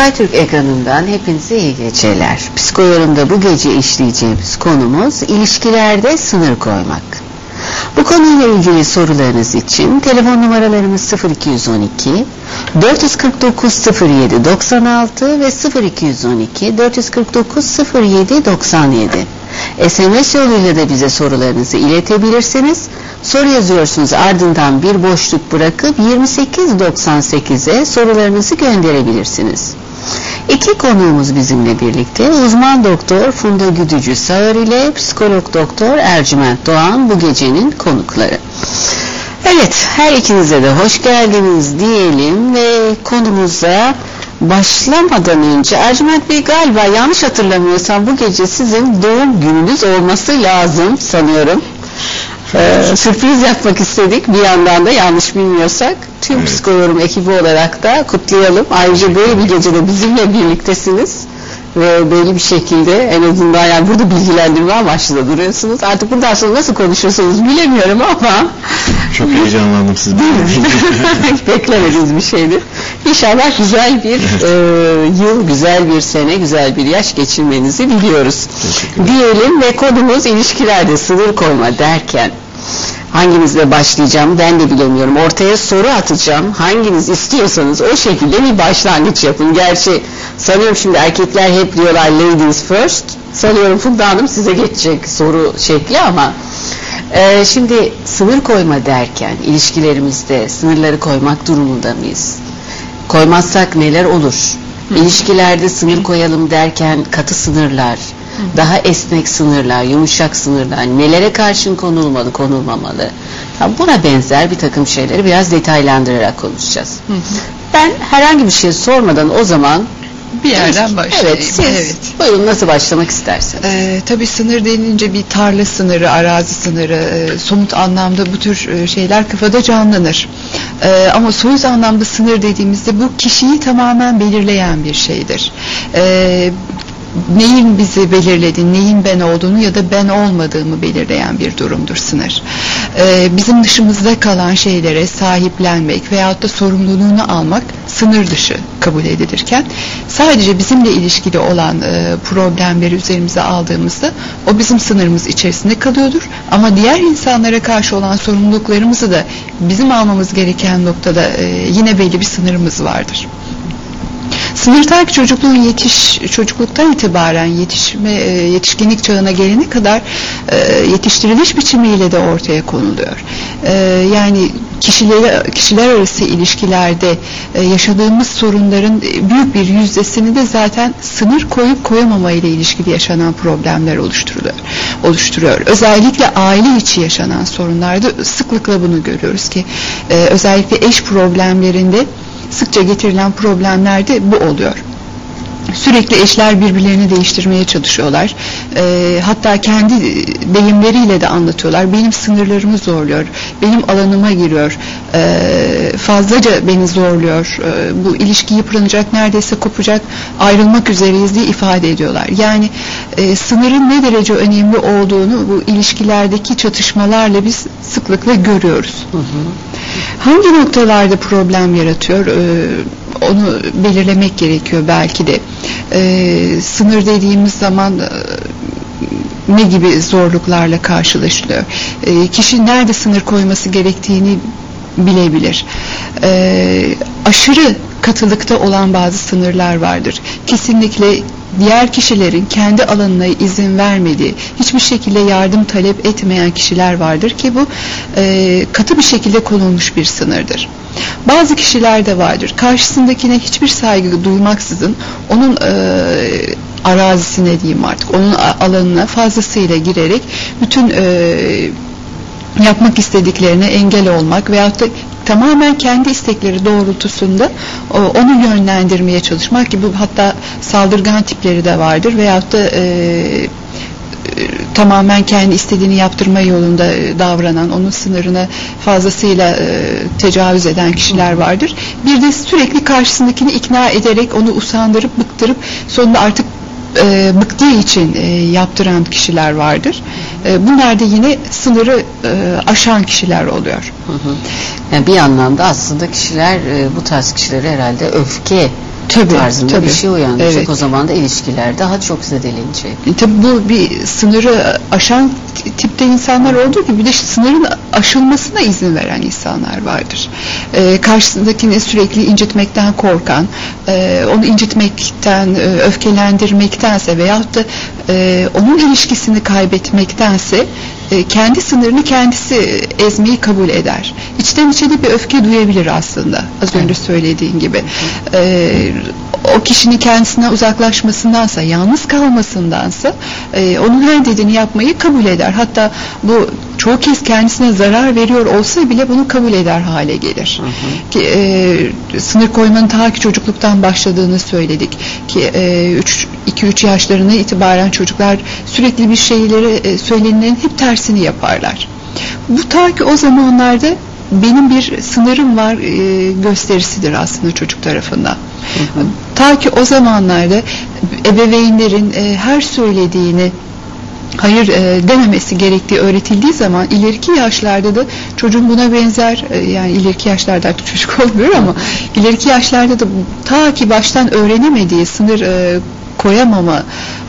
Türk ekranından hepinize iyi geceler. Psikolojide bu gece işleyeceğimiz konumuz ilişkilerde sınır koymak. Bu konuyla ilgili sorularınız için telefon numaralarımız 0212 449 07 96 ve 0212 449 07 97. SMS yoluyla da bize sorularınızı iletebilirsiniz. Soru yazıyorsunuz ardından bir boşluk bırakıp 2898'e sorularınızı gönderebilirsiniz. İki konuğumuz bizimle birlikte uzman doktor Funda Güdücü Sağır ile psikolog doktor Ercüment Doğan bu gecenin konukları. Evet her ikinize de hoş geldiniz diyelim ve konumuza başlamadan önce Ercüment Bey galiba yanlış hatırlamıyorsam bu gece sizin doğum gününüz olması lazım sanıyorum. Ee, sürpriz yapmak istedik bir yandan da yanlış bilmiyorsak tüm evet. psikoyorum ekibi olarak da kutlayalım. Ayrıca böyle bir gecede bizimle birliktesiniz ve belli bir şekilde en azından yani burada bilgilendirme amaçlı da duruyorsunuz. Artık bundan sonra nasıl konuşursunuz bilemiyorum ama çok heyecanlandım siz beklemediğiniz bir şeydi. İnşallah güzel bir e, yıl, güzel bir sene, güzel bir yaş geçirmenizi biliyoruz. Diyelim ve kodumuz ilişkilerde sınır koyma derken hanginizle başlayacağım ben de bilemiyorum. Ortaya soru atacağım. Hanginiz istiyorsanız o şekilde bir başlangıç yapın. Gerçi sanıyorum şimdi erkekler hep diyorlar ladies first. Sanıyorum Funda Hanım size geçecek soru şekli ama e, şimdi sınır koyma derken ilişkilerimizde sınırları koymak durumunda mıyız? Koymazsak neler olur? İlişkilerde sınır koyalım derken katı sınırlar, daha esnek sınırlar, yumuşak sınırlar, nelere karşın konulmalı, konulmamalı. Ya buna benzer bir takım şeyleri biraz detaylandırarak konuşacağız. Hı hı. Ben herhangi bir şey sormadan o zaman bir yerden başlayayım. Evet, siz evet. buyurun nasıl başlamak isterseniz. Ee, tabii sınır denince bir tarla sınırı, arazi sınırı, e, somut anlamda bu tür e, şeyler kafada canlanır. E, ama soyut anlamda sınır dediğimizde bu kişiyi tamamen belirleyen bir şeydir. E, neyin bizi belirledi, neyin ben olduğunu ya da ben olmadığımı belirleyen bir durumdur sınır. Ee, bizim dışımızda kalan şeylere sahiplenmek veyahut da sorumluluğunu almak sınır dışı kabul edilirken sadece bizimle ilişkili olan e, problemleri üzerimize aldığımızda o bizim sınırımız içerisinde kalıyordur. Ama diğer insanlara karşı olan sorumluluklarımızı da bizim almamız gereken noktada e, yine belli bir sınırımız vardır. Sınır terk çocukluğun yetiş çocukluktan itibaren yetişme e, yetişkinlik çağına gelene kadar e, yetiştiriliş biçimiyle de ortaya konuluyor. E, yani kişileri kişiler arası ilişkilerde yaşadığımız sorunların büyük bir yüzdesini de zaten sınır koyup koyamama ile ilişkili yaşanan problemler oluşturuyor. oluşturuyor. Özellikle aile içi yaşanan sorunlarda sıklıkla bunu görüyoruz ki özellikle eş problemlerinde sıkça getirilen problemlerde bu oluyor. Sürekli eşler birbirlerini değiştirmeye çalışıyorlar. E, hatta kendi deyimleriyle de anlatıyorlar. Benim sınırlarımı zorluyor. Benim alanıma giriyor. E, fazlaca beni zorluyor. E, bu ilişki yıpranacak, neredeyse kopacak, ayrılmak üzereyiz diye ifade ediyorlar. Yani e, sınırın ne derece önemli olduğunu bu ilişkilerdeki çatışmalarla biz sıklıkla görüyoruz. Hı hı. Hangi noktalarda problem yaratıyor? Ee, onu belirlemek gerekiyor belki de. Ee, sınır dediğimiz zaman e, ne gibi zorluklarla karşılaşılıyor? Ee, kişi nerede sınır koyması gerektiğini bilebilir. Ee, aşırı katılıkta olan bazı sınırlar vardır. Kesinlikle diğer kişilerin kendi alanına izin vermediği, hiçbir şekilde yardım talep etmeyen kişiler vardır ki bu e, katı bir şekilde konulmuş bir sınırdır. Bazı kişiler de vardır. Karşısındakine hiçbir saygı duymaksızın onun e, arazisine diyeyim artık, onun alanına fazlasıyla girerek bütün e, yapmak istediklerine engel olmak veyahut da tamamen kendi istekleri doğrultusunda onu yönlendirmeye çalışmak gibi hatta saldırgan tipleri de vardır veyahut da e, e, tamamen kendi istediğini yaptırma yolunda e, davranan, onun sınırına fazlasıyla e, tecavüz eden kişiler vardır. Bir de sürekli karşısındakini ikna ederek onu usandırıp bıktırıp sonunda artık e, bıktığı için e, yaptıran kişiler vardır. E, bunlar da yine sınırı e, aşan kişiler oluyor. Hı hı. Yani bir anlamda aslında kişiler e, bu tarz kişileri herhalde öfke Tabii, tarzında tabii. bir şey uyandıracak. Evet. O zaman da ilişkiler daha çok zedelenecek. E, Tabii bu bir sınırı aşan tipte insanlar olduğu gibi bir de sınırın aşılmasına izin veren insanlar vardır. E, karşısındakini sürekli incitmekten korkan, e, onu incitmekten, e, öfkelendirmektense veyahut da e, onun ilişkisini kaybetmektense e, kendi sınırını kendisi ezmeyi kabul eder. İçten içe de bir öfke duyabilir aslında. Az önce söylediğin gibi. E, o kişinin kendisinden uzaklaşmasındansa, yalnız kalmasındansa e, onun her dediğini yapmayı kabul eder. Hatta bu çoğu kez kendisine zarar veriyor olsa bile bunu kabul eder hale gelir. Ki e, sınır koymanın ta ki çocukluktan başladığını söyledik. Ki 2-3 yaşlarına itibaren çocuklar sürekli bir şeyleri e, söylenenin hep tersini yaparlar. Bu ta ki o zamanlarda benim bir sınırım var e, gösterisidir aslında çocuk tarafından. Ta ki o zamanlarda ebeveynlerin e, her söylediğini hayır e, dememesi gerektiği öğretildiği zaman ileriki yaşlarda da çocuğun buna benzer e, yani ileriki yaşlarda artık çocuk olmuyor ama ileriki yaşlarda da ta ki baştan öğrenemediği sınır e, koyamama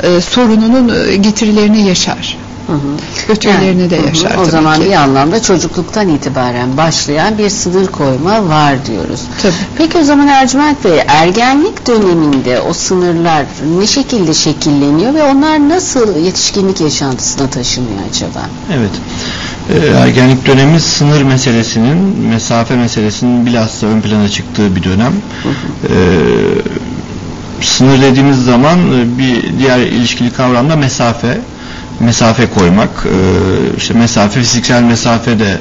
e, sorununun e, getirilerini yaşar. Hı hı. Kötülerini de hı hı. yaşar O zaman ki. bir anlamda çocukluktan itibaren başlayan bir sınır koyma var diyoruz. Tabii. Peki o zaman Ercüment Bey ergenlik döneminde o sınırlar ne şekilde şekilleniyor ve onlar nasıl yetişkinlik yaşantısına taşınıyor acaba? Evet. Ee, ergenlik dönemi sınır meselesinin, mesafe meselesinin bilhassa ön plana çıktığı bir dönem. Ee, sınır dediğimiz zaman bir diğer ilişkili kavramda mesafe. Mesafe koymak. Ee, işte mesafe, fiziksel mesafe de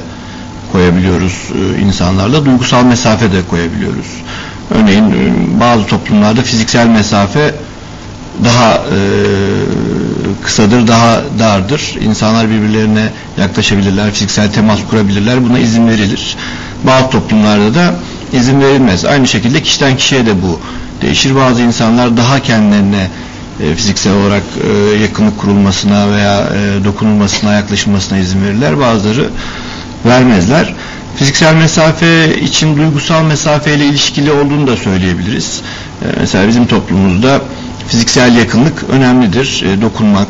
koyabiliyoruz e, insanlarla. Duygusal mesafe de koyabiliyoruz. Örneğin e, bazı toplumlarda fiziksel mesafe daha e, kısadır, daha dardır. İnsanlar birbirlerine yaklaşabilirler, fiziksel temas kurabilirler. Buna izin verilir. Bazı toplumlarda da izin verilmez. Aynı şekilde kişiden kişiye de bu değişir. Bazı insanlar daha kendilerine e, fiziksel olarak e, yakınlık kurulmasına veya e, dokunulmasına, yaklaşılmasına izin verirler. Bazıları vermezler. Fiziksel mesafe için duygusal mesafeyle ilişkili olduğunu da söyleyebiliriz. Mesela bizim toplumumuzda fiziksel yakınlık önemlidir. Dokunmak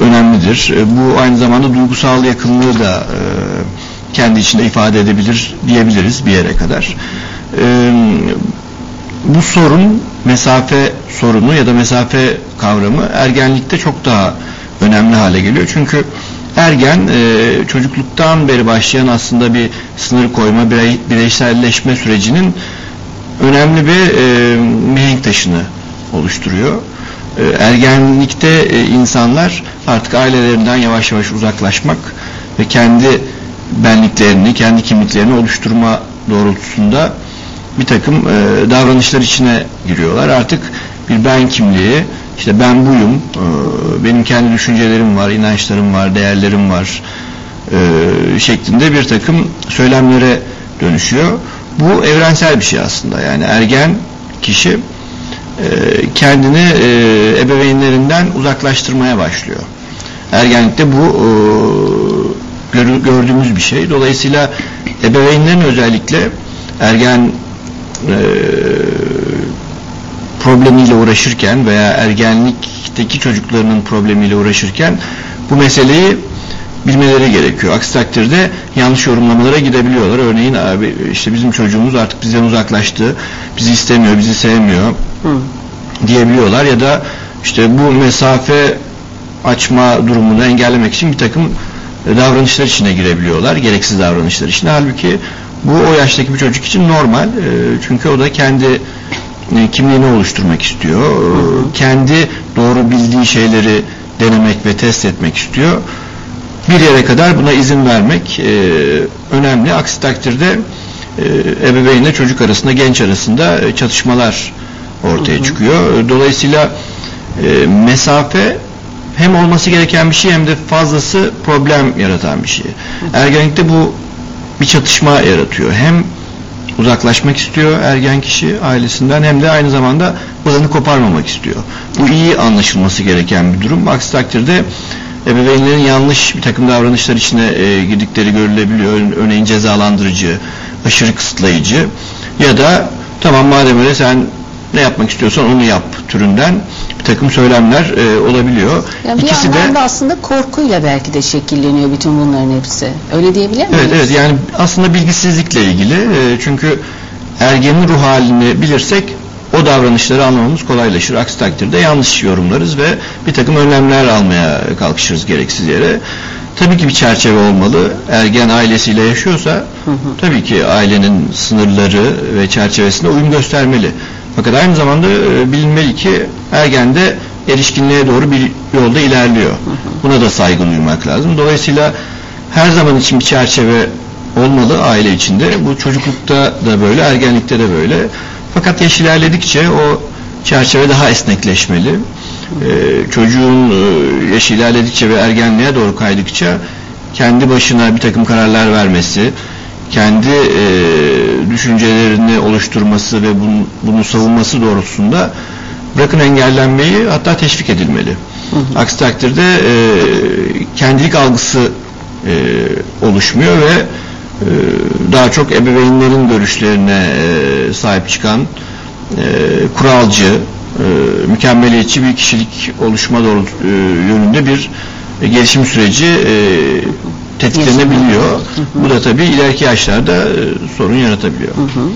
önemlidir. Bu aynı zamanda duygusal yakınlığı da kendi içinde ifade edebilir diyebiliriz bir yere kadar. E, bu sorun mesafe sorunu ya da mesafe kavramı ergenlikte çok daha önemli hale geliyor. Çünkü ergen e, çocukluktan beri başlayan aslında bir sınır koyma, birey, bireyselleşme sürecinin önemli bir e, mihenk taşını oluşturuyor. E, ergenlikte e, insanlar artık ailelerinden yavaş yavaş uzaklaşmak ve kendi benliklerini, kendi kimliklerini oluşturma doğrultusunda bir takım e, davranışlar içine giriyorlar. Artık bir ben kimliği, işte ben buyum, e, benim kendi düşüncelerim var, inançlarım var, değerlerim var e, şeklinde bir takım söylemlere dönüşüyor. Bu evrensel bir şey aslında. Yani ergen kişi e, kendini e, ebeveynlerinden uzaklaştırmaya başlıyor. Ergenlikte bu e, gör- gördüğümüz bir şey. Dolayısıyla ebeveynlerin özellikle ergen e, problemiyle uğraşırken veya ergenlikteki çocuklarının problemiyle uğraşırken bu meseleyi bilmeleri gerekiyor. Aksi takdirde yanlış yorumlamalara gidebiliyorlar. Örneğin abi işte bizim çocuğumuz artık bizden uzaklaştı, bizi istemiyor, bizi sevmiyor Hı. diyebiliyorlar ya da işte bu mesafe açma durumunu engellemek için bir takım davranışlar içine girebiliyorlar. Gereksiz davranışlar içine. Halbuki bu o yaştaki bir çocuk için normal. E, Çünkü o da kendi e, kimliğini oluşturmak istiyor. E, Kendi doğru bildiği şeyleri denemek ve test etmek istiyor. Bir yere kadar buna izin vermek e, önemli. Aksi takdirde e, ebeveynle çocuk arasında, genç arasında çatışmalar ortaya çıkıyor. Dolayısıyla mesafe hem olması gereken bir şey hem de fazlası problem yaratan bir şey. Ergenlikte bu bir çatışma yaratıyor. Hem uzaklaşmak istiyor ergen kişi ailesinden hem de aynı zamanda bağını koparmamak istiyor. Bu iyi anlaşılması gereken bir durum. Aksi takdirde ebeveynlerin yanlış bir takım davranışlar içine e, girdikleri görülebiliyor. Ör- Örneğin cezalandırıcı, aşırı kısıtlayıcı ya da tamam madem öyle sen ne yapmak istiyorsan onu yap türünden takım söylemler e, olabiliyor. Yani bir İkisi de aslında korkuyla belki de şekilleniyor bütün bunların hepsi. Öyle diyebilir miyiz? Evet evet yani aslında bilgisizlikle ilgili E, çünkü ergenin ruh halini bilirsek o davranışları anlamamız kolaylaşır. Aksi takdirde yanlış yorumlarız ve bir takım önlemler almaya kalkışırız gereksiz yere. Tabii ki bir çerçeve olmalı. Ergen ailesiyle yaşıyorsa tabii ki ailenin sınırları ve çerçevesine uyum göstermeli. Fakat aynı zamanda e, bilinmeli ki ergen de erişkinliğe doğru bir yolda ilerliyor. Buna da saygı duymak lazım. Dolayısıyla her zaman için bir çerçeve olmalı aile içinde. Bu çocuklukta da böyle, ergenlikte de böyle. Fakat yaş ilerledikçe o çerçeve daha esnekleşmeli. Ee, çocuğun e, yaşı ilerledikçe ve ergenliğe doğru kaydıkça kendi başına bir takım kararlar vermesi, kendi e, düşüncelerini oluşturması ve bunu, bunu savunması doğrultusunda bırakın engellenmeyi hatta teşvik edilmeli. Aksi takdirde e, kendilik algısı e, oluşmuyor ve e, daha çok ebeveynlerin görüşlerine e, sahip çıkan e, kuralcı, e, mükemmeliyetçi bir kişilik oluşma doğru e, yönünde bir e, gelişim süreci e, tetiklenebiliyor. Bu da tabii ileriki yaşlarda e, sorun yaratabiliyor. Hı hı.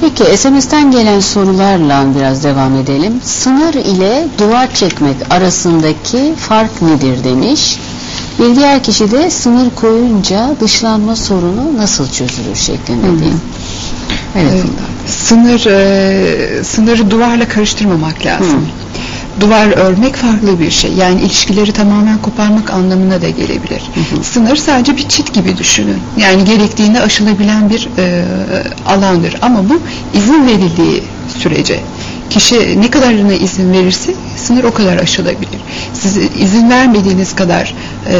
Peki SMS'ten gelen sorularla biraz devam edelim. Sınır ile duvar çekmek arasındaki fark nedir demiş. Bir diğer kişi de sınır koyunca dışlanma sorunu nasıl çözülür şeklinde Hı hı. diyor. Evet. Ee, sınır e, sınırı duvarla karıştırmamak lazım. Duvar örmek farklı bir şey. Yani ilişkileri tamamen koparmak anlamına da gelebilir. Sınır sadece bir çit gibi düşünün. Yani gerektiğinde aşılabilen bir e, alandır. Ama bu izin verildiği sürece kişi ne kadarına izin verirse sınır o kadar aşılabilir. Siz izin vermediğiniz kadar e,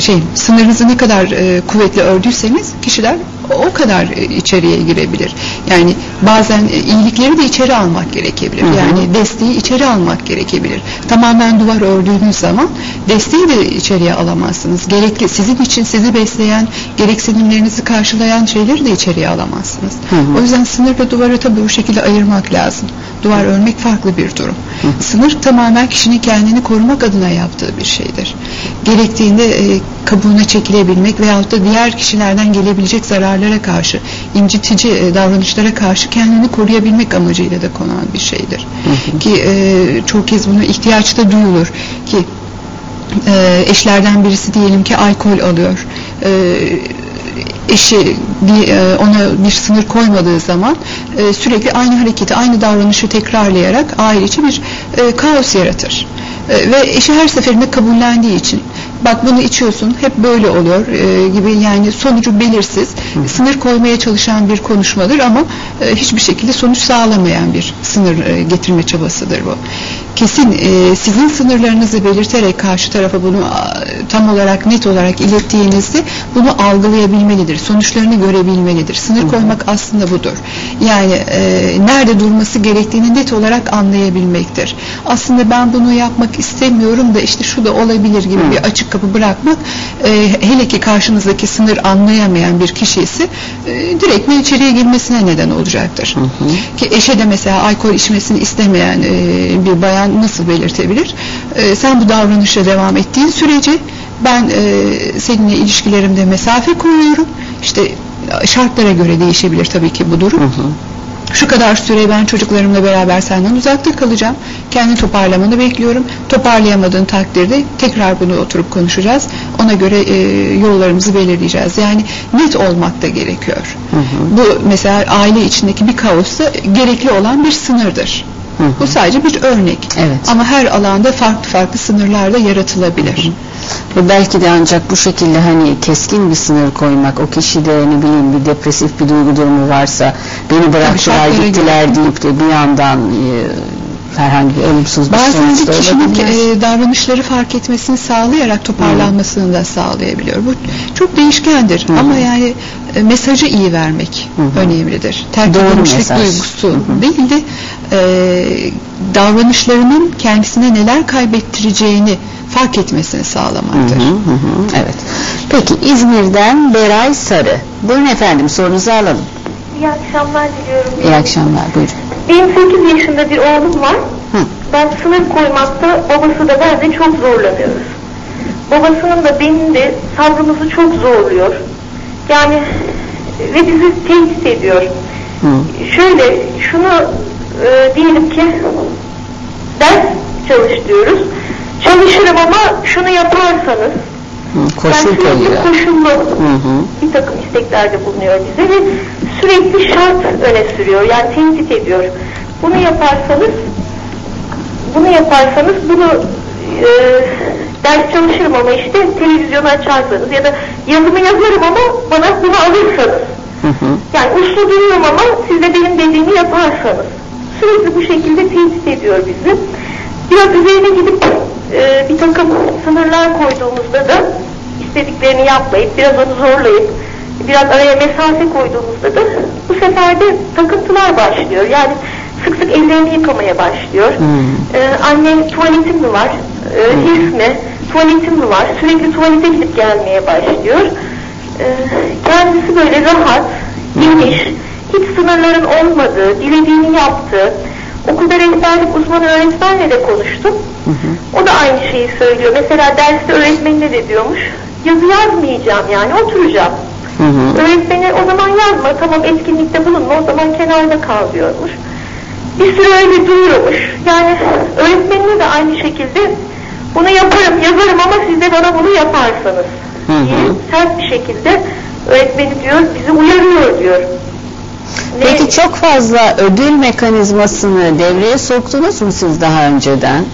şey sınırınızı ne kadar e, kuvvetli ördüyseniz kişiler o kadar içeriye girebilir. Yani bazen iyilikleri de içeri almak gerekebilir. Yani desteği içeri almak gerekebilir. Tamamen duvar ördüğünüz zaman desteği de içeriye alamazsınız. Gerekli sizin için sizi besleyen, gereksinimlerinizi karşılayan şeyleri de içeriye alamazsınız. O yüzden sınırla duvarı tabii bu şekilde ayırmak lazım. Duvar örmek farklı bir durum. Sınır tamamen kişinin kendini korumak adına yaptığı bir şeydir. Gerektiğinde e, kabuğuna çekilebilmek veyahut da diğer kişilerden gelebilecek zararlara karşı, incitici e, davranışlara karşı kendini koruyabilmek amacıyla da konan bir şeydir. Ki e, çok kez bunu ihtiyaçta duyulur ki e, eşlerden birisi diyelim ki alkol alıyor. E, eşi e, ona bir sınır koymadığı zaman e, sürekli aynı hareketi, aynı davranışı tekrarlayarak aile içi bir e, kaos yaratır. Ve eşi her seferinde kabullendiği için bak bunu içiyorsun hep böyle oluyor e, gibi yani sonucu belirsiz sınır koymaya çalışan bir konuşmadır ama e, hiçbir şekilde sonuç sağlamayan bir sınır e, getirme çabasıdır bu. Kesin e, sizin sınırlarınızı belirterek karşı tarafa bunu a, tam olarak net olarak ilettiğinizde bunu algılayabilmelidir. Sonuçlarını görebilmelidir. Sınır koymak aslında budur. Yani e, nerede durması gerektiğini net olarak anlayabilmektir. Aslında ben bunu yapmak istemiyorum da işte şu da olabilir gibi bir açık kapı bırakmak e, hele ki karşınızdaki sınır anlayamayan bir kişi ise e, direkt mi içeriye girmesine neden olacaktır. Ki eşe de mesela alkol içmesini istemeyen e, bir bayan nasıl belirtebilir? E, sen bu davranışa devam ettiğin sürece ben e, seninle ilişkilerimde mesafe koyuyorum. İşte şartlara göre değişebilir tabii ki bu durum. Şu kadar süre ben çocuklarımla beraber senden uzakta kalacağım. Kendi toparlamanı bekliyorum. Toparlayamadığın takdirde tekrar bunu oturup konuşacağız. Ona göre e, yollarımızı belirleyeceğiz. Yani net olmak da gerekiyor. Bu mesela aile içindeki bir kaosta gerekli olan bir sınırdır. Bu sadece bir örnek. Evet. Ama her alanda farklı farklı sınırlar da yaratılabilir. Ve belki de ancak bu şekilde hani keskin bir sınır koymak o kişide ne bileyim bir depresif bir duygu durumu varsa beni bıraktılar gittiler deyip de bir yandan e, herhangi bir olumsuz bir Bazen de da kişinin e, davranışları fark etmesini sağlayarak toparlanmasını da sağlayabiliyor. Bu çok değişkendir ama yani e, mesajı iyi vermek önemlidir. Terk Doğru edilmişlik mesaj. duygusu değil de e, davranışlarının kendisine neler kaybettireceğini fark etmesini sağlamaktır. Hı hı hı, Evet. Peki İzmir'den Beray Sarı. Buyurun efendim sorunuzu alalım. İyi akşamlar diliyorum. İyi akşamlar buyurun. Benim 8 yaşında bir oğlum var. Hı. Ben sınır koymakta babası da ben de çok zorlanıyoruz. Babasının da benim de sabrımızı çok zorluyor. Yani ve bizi tehdit ediyor. Hı. Şöyle şunu e, diyelim ki ders çalış diyoruz. Çalışırım ama şunu yaparsanız Hı. Koşul koyuyor. koşullu Hı hı. bir takım isteklerde bulunuyor bize ve sürekli şart öne sürüyor. Yani tehdit ediyor. Bunu yaparsanız bunu yaparsanız bunu e, ders çalışırım ama işte televizyonu açarsanız ya da yazımı yazarım ama bana bunu alırsanız Hı hı. yani uslu duruyorum ama siz de benim dediğimi yaparsanız sürekli bu şekilde tehdit ediyor bizi. Biraz üzerine gidip e, bir takım sınırlar koyduğumuzda da istediklerini yapmayıp biraz onu zorlayıp biraz araya mesafe koyduğumuzda da bu sefer de takıntılar başlıyor. Yani sık sık ellerini yıkamaya başlıyor. Hmm. E, anne tuvaletin mi var? E, his mi? Tuvaletin mi var? Sürekli tuvalete gidip gelmeye başlıyor. E, kendisi böyle rahat, geniş, hiç sınırların olmadığı, dilediğini yaptığı, okulda rehberlik uzmanı öğretmenle de konuştum. O da aynı şeyi söylüyor. Mesela derste öğretmenine de diyormuş, yazı yazmayacağım yani oturacağım. Hı hı. Öğretmeni o zaman yazma, tamam etkinlikte bulunma, o zaman kenarda kal diyormuş. Bir süre öyle duruyormuş. Yani öğretmenine de aynı şekilde bunu yaparım, yazarım ama siz de bana bunu yaparsanız Hı hı. diye sert bir şekilde öğretmeni diyor, bizi uyarıyor diyor. Ne- Peki çok fazla ödül mekanizmasını devreye soktunuz mu siz daha önceden?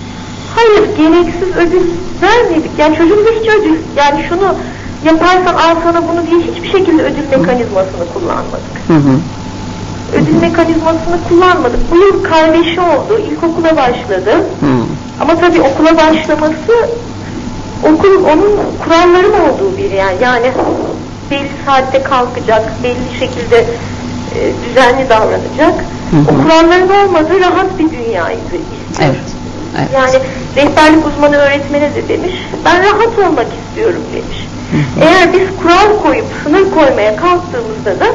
Hayır, gereksiz ödül vermedik. Yani çocuğumuza hiç ödül, yani şunu yaparsan al sana bunu diye hiçbir şekilde ödül mekanizmasını kullanmadık. Hı hı. Ödül mekanizmasını kullanmadık. Bu yıl kardeşi oldu, ilkokula başladı. Hı. Ama tabii okula başlaması okul onun kuralların olduğu bir yer. Yani belli saatte kalkacak, belli şekilde e, düzenli davranacak. Hı hı. O kuralların olmadığı rahat bir dünyaydı. Evet. Evet. Yani rehberlik uzmanı öğretmeni de demiş, ben rahat olmak istiyorum demiş. Eğer biz kural koyup sınır koymaya kalktığımızda da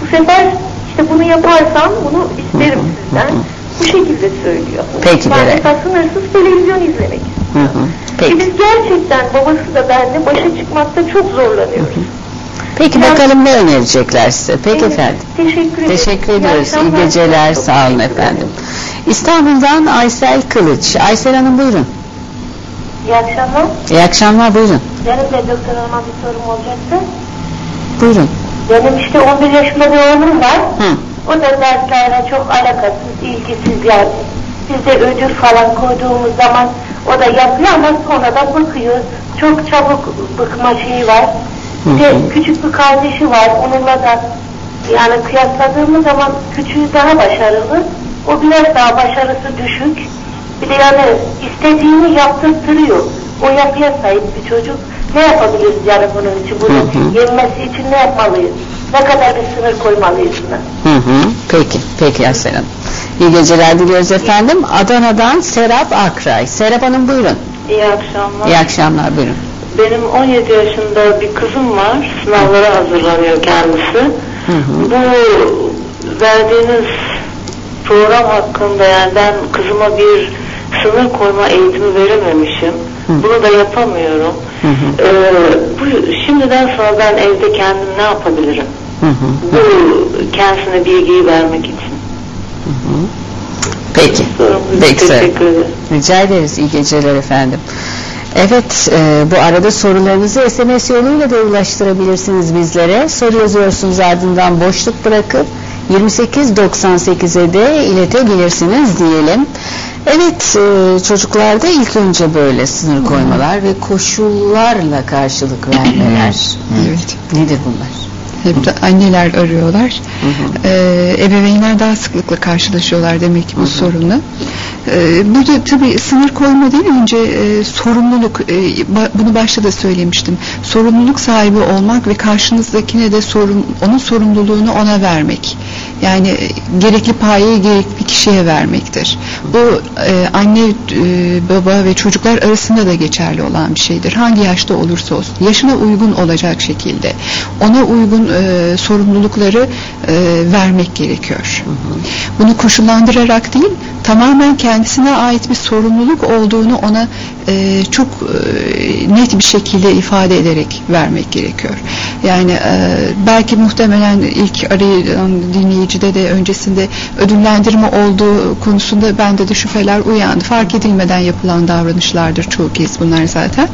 bu sefer işte bunu yaparsam bunu isterim sizden. Bu şekilde söylüyor. Peki, yani mesela sınırsız televizyon izlemek istiyor. hı. Ki Peki. biz gerçekten babası da ben de başa çıkmakta çok zorlanıyoruz. Peki Ben- bakalım ne önerecekler size? Peki Evet, efendim. Teşekkür ederim. Teşekkür İyi ediyoruz. İyi akşamlar. geceler. Sağ olun efendim. İstanbul'dan Aysel Kılıç. Aysel Hanım buyurun. İyi akşamlar. İyi akşamlar buyurun. Benim de doktor hanıma bir sorum olacaktı. Buyurun. Benim işte 11 yaşında bir oğlum var. Hı. O da derslerine çok alakasız, ilgisiz yani. Biz de ödül falan koyduğumuz zaman o da yapıyor ama sonradan bıkıyor. Çok çabuk bıkma şeyi var. Bir de küçük bir kardeşi var. Onunla da yani kıyasladığımız zaman küçüğü daha başarılı. O biraz daha başarısı düşük. Bir de yani istediğini yaptırtırıyor. O yapıya sahip bir çocuk. Ne yapabiliriz yani bunun için? Bunu Hı hı. yenmesi için ne yapmalıyız? Ne kadar bir sınır koymalıyız buna? Hı hı. Peki. Peki Aysel Hanım. İyi geceler diliyoruz efendim. Adana'dan Serap Akray. Serap Hanım buyurun. İyi akşamlar. İyi akşamlar buyurun. Benim 17 yaşında bir kızım var. Sınavlara hazırlanıyor kendisi. Hı hı. Bu verdiğiniz program hakkında yani ben kızıma bir sınır koyma eğitimi verememişim. Hı. Bunu da yapamıyorum. Hı hı. Ee, bu şimdiden sonra ben evde kendim ne yapabilirim? Hı hı. Bu kendisine bilgiyi vermek için. Peki. Sorumlu. Peki Serap. Teşekkür ederim. Rica ederiz. İyi geceler efendim. Evet, e, bu arada sorularınızı SMS yoluyla da ulaştırabilirsiniz bizlere. Soru yazıyorsunuz ardından boşluk bırakıp 2898'e de iletebilirsiniz diyelim. Evet, e, çocuklarda ilk önce böyle sınır koymalar ve koşullarla karşılık vermeler. Evet. Nedir bunlar? Hep de anneler arıyorlar. Hı hı. Ee, ebeveynler daha sıklıkla karşılaşıyorlar demek ki bu sorunla. Ee, burada tabii sınır koyma değil önce e, sorumluluk e, bunu başta da söylemiştim. Sorumluluk sahibi olmak ve karşınızdakine de sorun onun sorumluluğunu ona vermek. Yani e, gerekli payeyi gerekli kişiye vermektir. Bu e, anne, e, baba ve çocuklar arasında da geçerli olan bir şeydir. Hangi yaşta olursa olsun. Yaşına uygun olacak şekilde ona uygun e, sorumlulukları e, vermek gerekiyor. Bunu koşullandırarak değil, tamamen kendisine ait bir sorumluluk olduğunu ona e, çok e, net bir şekilde ifade ederek vermek gerekiyor. Yani e, belki muhtemelen ilk arayan dinleyicide de öncesinde ödüllendirme olduğu konusunda bende de şüpheler uyandı. Fark edilmeden yapılan davranışlardır çoğu kez bunlar zaten.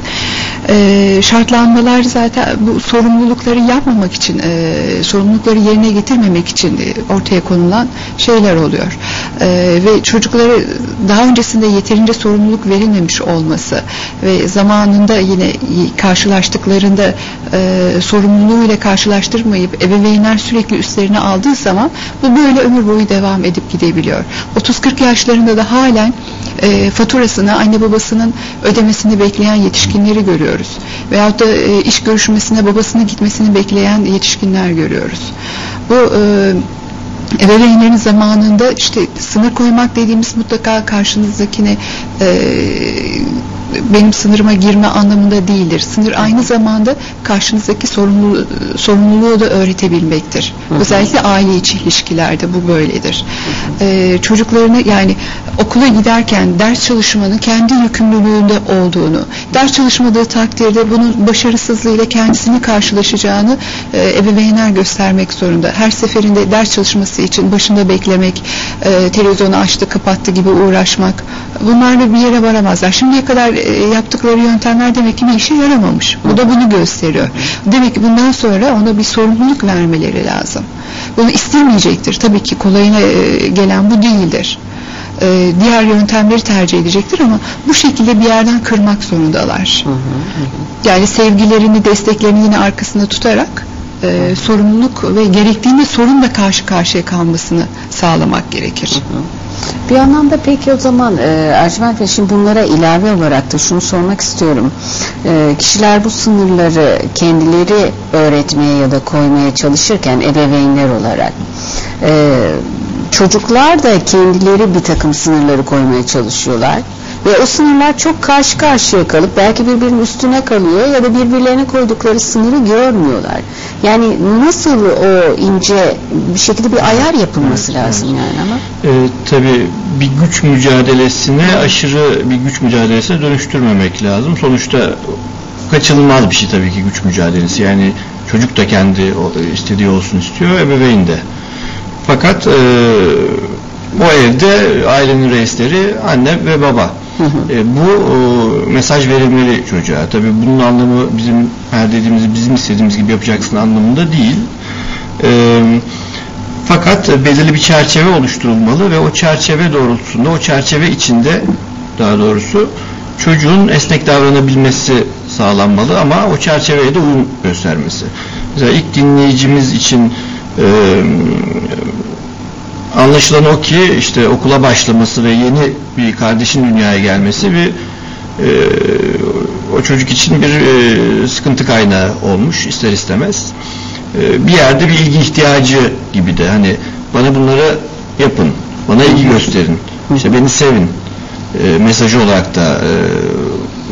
E, şartlanmalar zaten bu sorumlulukları yapmamak için, e, sorumlulukları yerine getirmemek için e, ortaya konulan şeyler oluyor. E, ve çocukları daha öncesinde yeterince sorumluluk verilmemiş olması ve zamanında yine karşılaştıklarında e, sorumluluğuyla karşılaştırmayıp ebeveynler sürekli üstlerine aldığı zaman bu böyle ömür boyu devam edip gidebiliyor. 30-40 yaşlarında da halen e, faturasını anne babasının ödemesini bekleyen yetişkinleri görüyoruz. Veyahut da e, iş görüşmesine babasının gitmesini bekleyen yetişkinler görüyoruz. Bu e, ebeveynlerin zamanında işte sınır koymak dediğimiz mutlaka karşınızdakine e, benim sınırıma girme anlamında değildir. Sınır aynı zamanda karşınızdaki sorumluluğu, sorumluluğu da öğretebilmektir. Hı hı. Özellikle aile içi ilişkilerde bu böyledir. Hı hı. Ee, çocuklarını yani okula giderken ders çalışmanın kendi yükümlülüğünde olduğunu, ders çalışmadığı takdirde bunun başarısızlığıyla kendisini karşılaşacağını e, ebeveynler göstermek zorunda. Her seferinde ders çalışması için başında beklemek, e, televizyonu açtı kapattı gibi uğraşmak bunlarla bir yere varamazlar. Şimdiye kadar yaptıkları yöntemler demek ki bir işe yaramamış. Bu da bunu gösteriyor. Demek ki bundan sonra ona bir sorumluluk vermeleri lazım. Bunu istemeyecektir. Tabii ki kolayına e, gelen bu değildir. E, diğer yöntemleri tercih edecektir ama bu şekilde bir yerden kırmak zorundalar. Yani sevgilerini, desteklerini yine arkasında tutarak e, sorumluluk ve gerektiğinde sorunla karşı karşıya kalmasını sağlamak gerekir. Hı hı. Bir anlamda peki o zaman e, Ercüment Bey şimdi bunlara ilave olarak da şunu sormak istiyorum. E, kişiler bu sınırları kendileri öğretmeye ya da koymaya çalışırken ebeveynler olarak e, çocuklar da kendileri bir takım sınırları koymaya çalışıyorlar. Ve o sınırlar çok karşı karşıya kalıp belki birbirinin üstüne kalıyor ya da birbirlerine koydukları sınırı görmüyorlar. Yani nasıl o ince bir şekilde bir ayar yapılması lazım yani ama. Ee, tabii bir güç mücadelesine aşırı bir güç mücadelesine dönüştürmemek lazım. Sonuçta kaçınılmaz bir şey tabii ki güç mücadelesi. Yani çocuk da kendi istediği olsun istiyor, ebeveyn de. Fakat e, o evde ailenin reisleri anne ve baba. E, bu e, mesaj verilmeli çocuğa. Tabii bunun anlamı bizim her dediğimizi bizim istediğimiz gibi yapacaksın anlamında değil. E, fakat belirli bir çerçeve oluşturulmalı ve o çerçeve doğrultusunda, o çerçeve içinde daha doğrusu çocuğun esnek davranabilmesi sağlanmalı ama o çerçeveye de uyum göstermesi. Mesela ilk dinleyicimiz için e, Anlaşılan o ki işte okula başlaması ve yeni bir kardeşin dünyaya gelmesi bir e, o çocuk için bir e, sıkıntı kaynağı olmuş ister istemez. E, bir yerde bir ilgi ihtiyacı gibi de hani bana bunları yapın, bana ilgi gösterin, işte beni sevin e, mesajı olarak da e,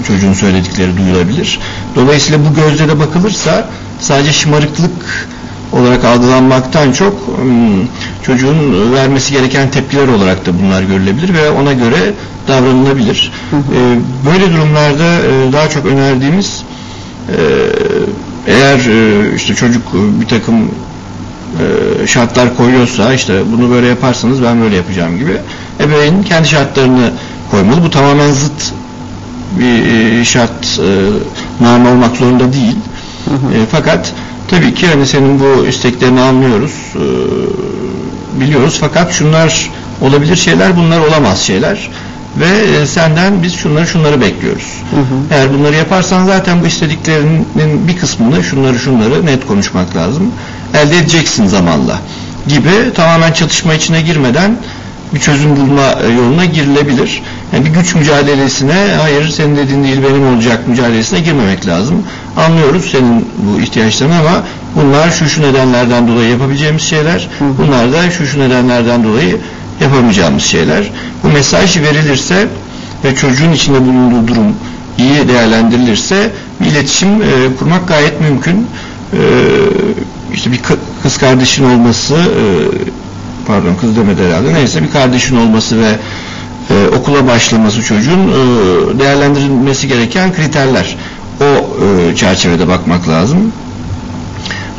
çocuğun söyledikleri duyulabilir. Dolayısıyla bu gözle de bakılırsa sadece şımarıklık olarak algılanmaktan çok hmm, çocuğun vermesi gereken tepkiler olarak da bunlar görülebilir ve ona göre davranılabilir. Hı hı. Ee, böyle durumlarda e, daha çok önerdiğimiz e, eğer e, işte çocuk bir takım şartlar koyuyorsa işte bunu böyle yaparsanız ben böyle yapacağım gibi ebeveyn kendi şartlarını koymalı. Bu tamamen zıt bir şart normal olmak zorunda değil. Hı hı. fakat Tabii ki hani senin bu isteklerini anlıyoruz, e, biliyoruz fakat şunlar olabilir şeyler, bunlar olamaz şeyler ve e, senden biz şunları şunları bekliyoruz. Hı hı. Eğer bunları yaparsan zaten bu istediklerinin bir kısmını şunları şunları net konuşmak lazım. Elde edeceksin zamanla gibi tamamen çatışma içine girmeden bir çözüm bulma e, yoluna girilebilir. Yani bir güç mücadelesine hayır senin dediğin değil benim olacak mücadelesine girmemek lazım. Anlıyoruz senin bu ihtiyaçlarını ama bunlar şu şu nedenlerden dolayı yapabileceğimiz şeyler. Bunlar da şu şu nedenlerden dolayı yapamayacağımız şeyler. Bu mesaj verilirse ve çocuğun içinde bulunduğu durum iyi değerlendirilirse bir iletişim e, kurmak gayet mümkün. E, işte bir kız kardeşin olması e, pardon kız demedi herhalde neyse bir kardeşin olması ve e, okula başlaması çocuğun e, değerlendirilmesi gereken kriterler. O e, çerçevede bakmak lazım.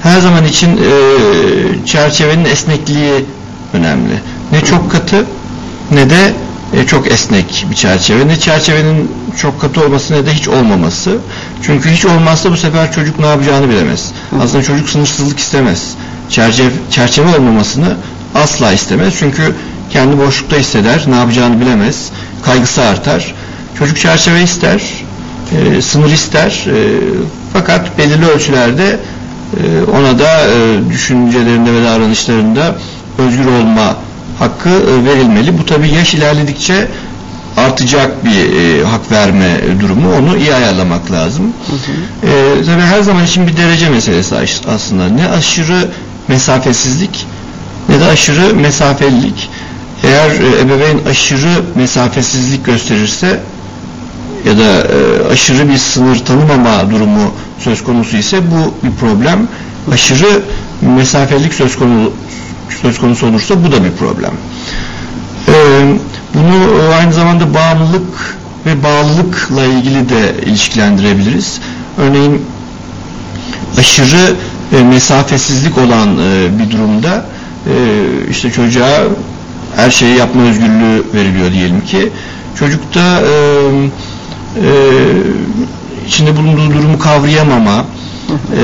Her zaman için e, çerçevenin esnekliği önemli. Ne çok katı ne de e, çok esnek bir çerçeve. Ne çerçevenin çok katı olması ne de hiç olmaması. Çünkü hiç olmazsa bu sefer çocuk ne yapacağını bilemez. Aslında çocuk sınırsızlık istemez. Çerçeve, çerçeve olmamasını asla istemez. Çünkü kendi boşlukta hisseder, ne yapacağını bilemez, kaygısı artar. Çocuk çerçeve ister, e, sınır ister. E, fakat belirli ölçülerde e, ona da e, düşüncelerinde ve davranışlarında özgür olma hakkı e, verilmeli. Bu tabi yaş ilerledikçe artacak bir e, hak verme durumu onu iyi ayarlamak lazım. Hı hı. E, tabi her zaman için bir derece meselesi aslında. Ne aşırı mesafesizlik ne de aşırı mesafelilik. Eğer e, ebeveyn aşırı mesafesizlik gösterirse ya da e, aşırı bir sınır tanımama durumu söz konusu ise bu bir problem. Aşırı mesafelik söz konusu söz konusu olursa bu da bir problem. Ee, bunu aynı zamanda bağımlılık ve bağlılıkla ilgili de ilişkilendirebiliriz. Örneğin aşırı e, mesafesizlik olan e, bir durumda e, işte çocuğa her şeyi yapma özgürlüğü veriliyor diyelim ki çocukta e, e, içinde bulunduğu durumu kavrayamama e,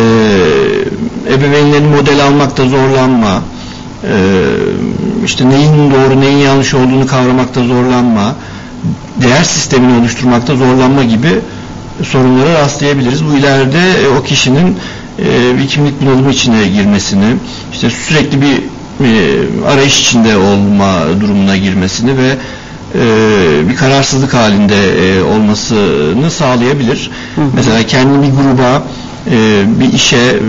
ebeveynlerin model almakta zorlanma e, işte neyin doğru neyin yanlış olduğunu kavramakta zorlanma değer sistemini oluşturmakta zorlanma gibi sorunlara rastlayabiliriz. Bu ileride e, o kişinin e, bir kimlik bunalımı içine girmesini, işte sürekli bir e, arayış içinde olma durumuna girmesini ve e, bir kararsızlık halinde e, olmasını sağlayabilir. Hı hı. Mesela kendini bir gruba, e, bir işe,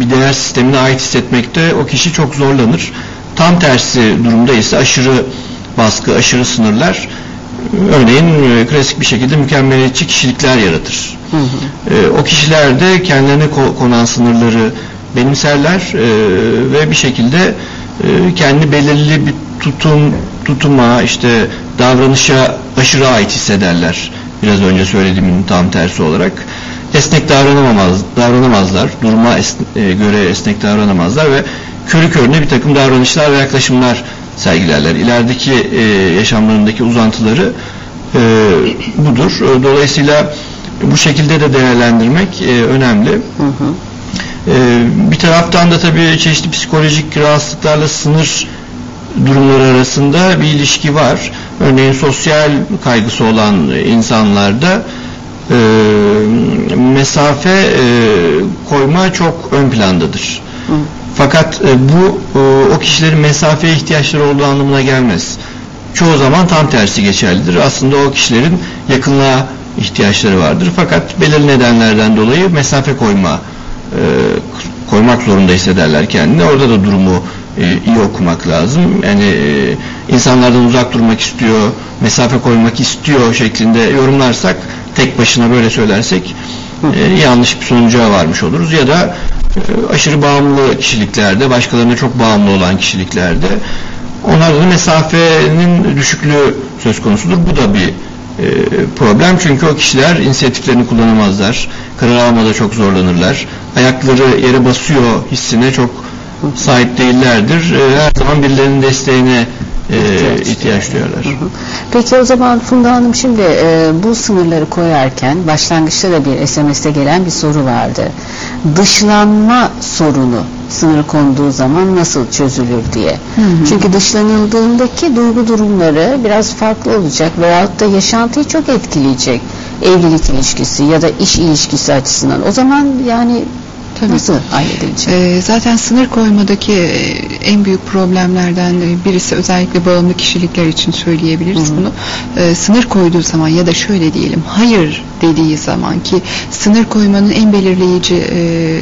bir değer sistemine ait hissetmekte o kişi çok zorlanır. Tam tersi durumda ise aşırı baskı, aşırı sınırlar örneğin e, klasik bir şekilde mükemmeliyetçi kişilikler yaratır. Hı hı. E, o kişiler de kendilerine konan sınırları benimserler e, ve bir şekilde e, kendi belirli bir tutum, tutuma, işte davranışa aşırı ait hissederler. Biraz önce söylediğimin tam tersi olarak. Esnek davranamaz, davranamazlar, duruma esne, göre esnek davranamazlar ve körü körüne bir takım davranışlar ve yaklaşımlar sergilerler. İlerideki e, yaşamlarındaki uzantıları e, budur. Dolayısıyla bu şekilde de değerlendirmek e, önemli. Hı hı. E, bir taraftan da tabii çeşitli psikolojik rahatsızlıklarla sınır durumları arasında bir ilişki var. Örneğin sosyal kaygısı olan insanlarda e, mesafe e, koyma çok ön plandadır. Hı. Fakat e, bu e, o kişilerin mesafeye ihtiyaçları olduğu anlamına gelmez. Çoğu zaman tam tersi geçerlidir. Aslında o kişilerin yakınlığa ihtiyaçları vardır. Fakat belirli nedenlerden dolayı mesafe koyma koymak zorunda hissederler kendini. Orada da durumu e, iyi okumak lazım. Yani e, insanlardan uzak durmak istiyor, mesafe koymak istiyor şeklinde yorumlarsak, tek başına böyle söylersek e, yanlış bir sonuca varmış oluruz. Ya da e, aşırı bağımlı kişiliklerde, başkalarına çok bağımlı olan kişiliklerde onlarda da mesafenin düşüklüğü söz konusudur. Bu da bir e, problem çünkü o kişiler inisiyatiflerini kullanamazlar. Karar almada çok zorlanırlar. Ayakları yere basıyor hissine çok sahip değillerdir. E, her zaman birilerinin desteğine e, ihtiyaç, ihtiyaç duyarlar. Hı hı. Peki o zaman Funda Hanım şimdi e, bu sınırları koyarken başlangıçta da bir SMS'te gelen bir soru vardı. Dışlanma sorunu sınır konduğu zaman nasıl çözülür diye. Hı hı. Çünkü dışlanıldığındaki duygu durumları biraz farklı olacak veyahut da yaşantıyı çok etkileyecek evlilik ilişkisi ya da iş ilişkisi açısından. O zaman yani Tabii. Nasıl halledilecek? Ee, zaten sınır koymadaki e, en büyük problemlerden birisi özellikle bağımlı kişilikler için söyleyebiliriz Hı hı. bunu. Ee, sınır koyduğu zaman ya da şöyle diyelim hayır dediği zaman ki sınır koymanın en belirleyici e,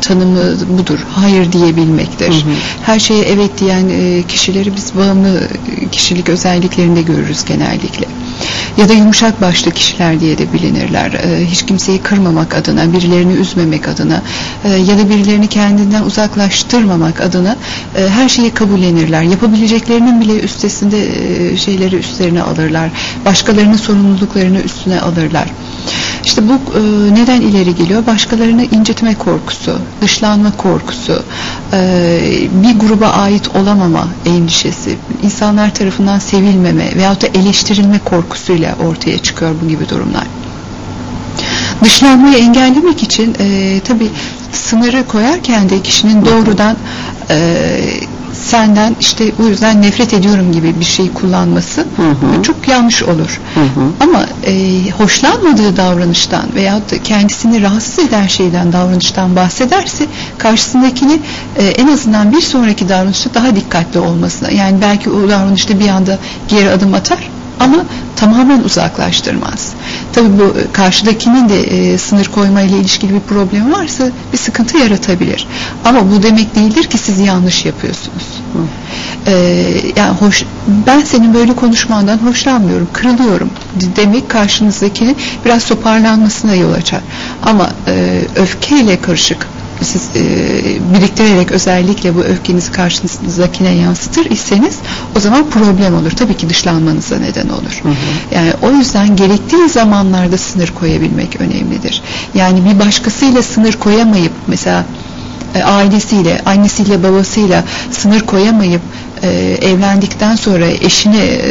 tanımı budur. Hayır diyebilmektir. Hı hı. Her şeye evet diyen e, kişileri biz bağımlı kişilik özelliklerinde görürüz genellikle. Ya da yumuşak başlı kişiler diye de bilinirler. Ee, hiç kimseyi kırmamak adına, birilerini üzmemek adına e, ya da birilerini kendinden uzaklaştırmamak adına e, her şeyi kabullenirler. Yapabileceklerinin bile üstesinde e, şeyleri üstlerine alırlar. Başkalarının sorumluluklarını üstüne alırlar. İşte bu e, neden ileri geliyor? Başkalarını incitme korkusu, dışlanma korkusu, e, bir gruba ait olamama endişesi, insanlar tarafından sevilmeme veyahut da eleştirilme korkusuyla ortaya çıkıyor bu gibi durumlar. Dışlanmayı engellemek için e, tabi sınırı koyarken de kişinin doğrudan e, senden işte bu yüzden nefret ediyorum gibi bir şey kullanması Hı hı. çok yanlış olur. Hı hı. Ama e, hoşlanmadığı davranıştan veyahut da kendisini rahatsız eden şeyden davranıştan bahsederse karşısındakini e, en azından bir sonraki davranışta daha dikkatli olmasına yani belki o davranışta bir anda geri adım atar ama tamamen uzaklaştırmaz. Tabii bu e, karşıdakinin de e, sınır koyma ile ilişkili bir problemi varsa bir sıkıntı yaratabilir. Ama bu demek değildir ki siz yanlış yapıyorsunuz. Ee, yani hoş, ben senin böyle konuşmandan hoşlanmıyorum, kırılıyorum demek karşınızdakinin biraz toparlanmasına yol açar. Ama e, öfkeyle karışık siz e, biriktirerek özellikle bu öfkenizi karşınızdakine yansıtır iseniz o zaman problem olur. Tabii ki dışlanmanıza neden olur. Yani o yüzden gerektiği zamanlarda sınır koyabilmek önemlidir. Yani bir başkasıyla sınır koyamayıp mesela e, ailesiyle, annesiyle, babasıyla sınır koyamayıp e, evlendikten sonra eşini e,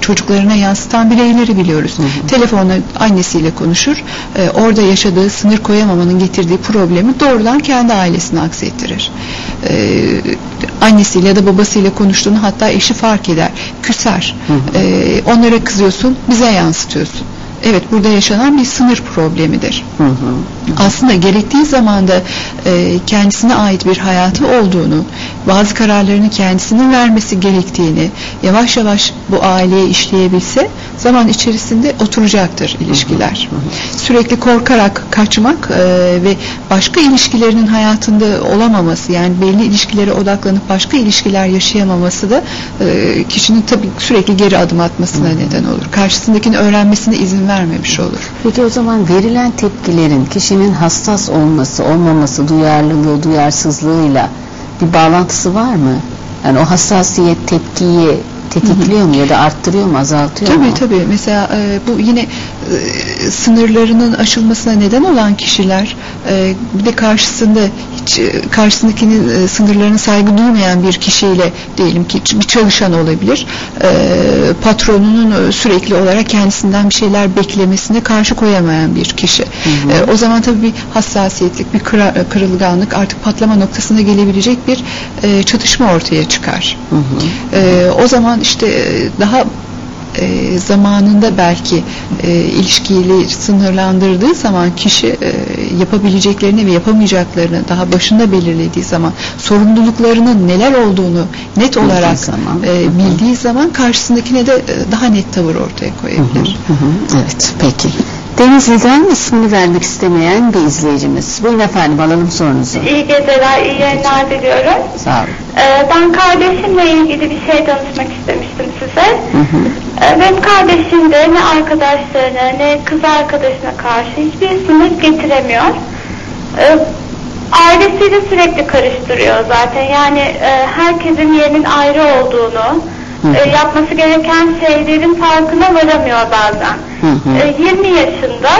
çocuklarına yansıtan bireyleri biliyoruz. Telefonla annesiyle konuşur. e, orada yaşadığı sınır koyamamanın getirdiği problemi doğrudan kendi ailesine aksettirir. E, annesiyle ya da babasıyla konuştuğunu hatta eşi fark eder. Küser. E, onlara kızıyorsun, bize yansıtıyorsun. Evet burada yaşanan bir sınır problemidir Hı hı. aslında gerektiği zamanda e, kendisine ait bir hayatı olduğunu, bazı kararlarını kendisinin vermesi gerektiğini yavaş yavaş bu aileye işleyebilse zaman içerisinde oturacaktır ilişkiler. Sürekli korkarak kaçmak e, ve başka ilişkilerinin hayatında olamaması yani belli ilişkilere odaklanıp başka ilişkiler yaşayamaması da e, kişinin tabii sürekli geri adım atmasına neden olur. Karşısındakini öğrenmesine izin vermemiş olur. Peki o zaman verilen tepkilerin kişinin hassas olması, olmaması, duyarlılığı, duyarsızlığıyla bir bağlantısı var mı? Yani o hassasiyet tepkiyi tetikliyor mu ya da arttırıyor mu, azaltıyor mu? Tabii tabii. Mesela e, bu yine sınırlarının aşılmasına neden olan kişiler e, bir de karşısında hiç e, karşısındakinin e, sınırlarına saygı duymayan bir kişiyle diyelim ki bir çalışan olabilir. E, patronunun e, sürekli olarak kendisinden bir şeyler beklemesine karşı koyamayan bir kişi. E, o zaman tabii bir hassasiyetlik, bir kıra- e, kırılganlık artık patlama noktasına gelebilecek bir e, çatışma ortaya çıkar. Hı hı. O zaman işte e, daha e, zamanında belki e, ilişkiyi sınırlandırdığı zaman kişi e, yapabileceklerini ve yapamayacaklarını daha başında belirlediği zaman sorumluluklarının neler olduğunu net olarak zaman. e, bildiği zaman karşısındakine de e, daha net tavır ortaya koyabilir. Hı hı, Evet, peki. Denizli'den ismini vermek istemeyen bir izleyicimiz. Buyurun efendim, alalım sorunuzu. İyi geceler, iyi yayınlar diliyorum. Sağ olun. Ee, ben kardeşimle ilgili bir şey danışmak istemiştim size. Hı hı. Ee, benim kardeşim de ne arkadaşlarına ne kız arkadaşına karşı hiçbir sınır getiremiyor. Ee, ailesiyle sürekli karıştırıyor zaten. Yani e, herkesin yerinin ayrı olduğunu, e, yapması gereken şeylerin farkına varamıyor bazen. E, 20 yaşında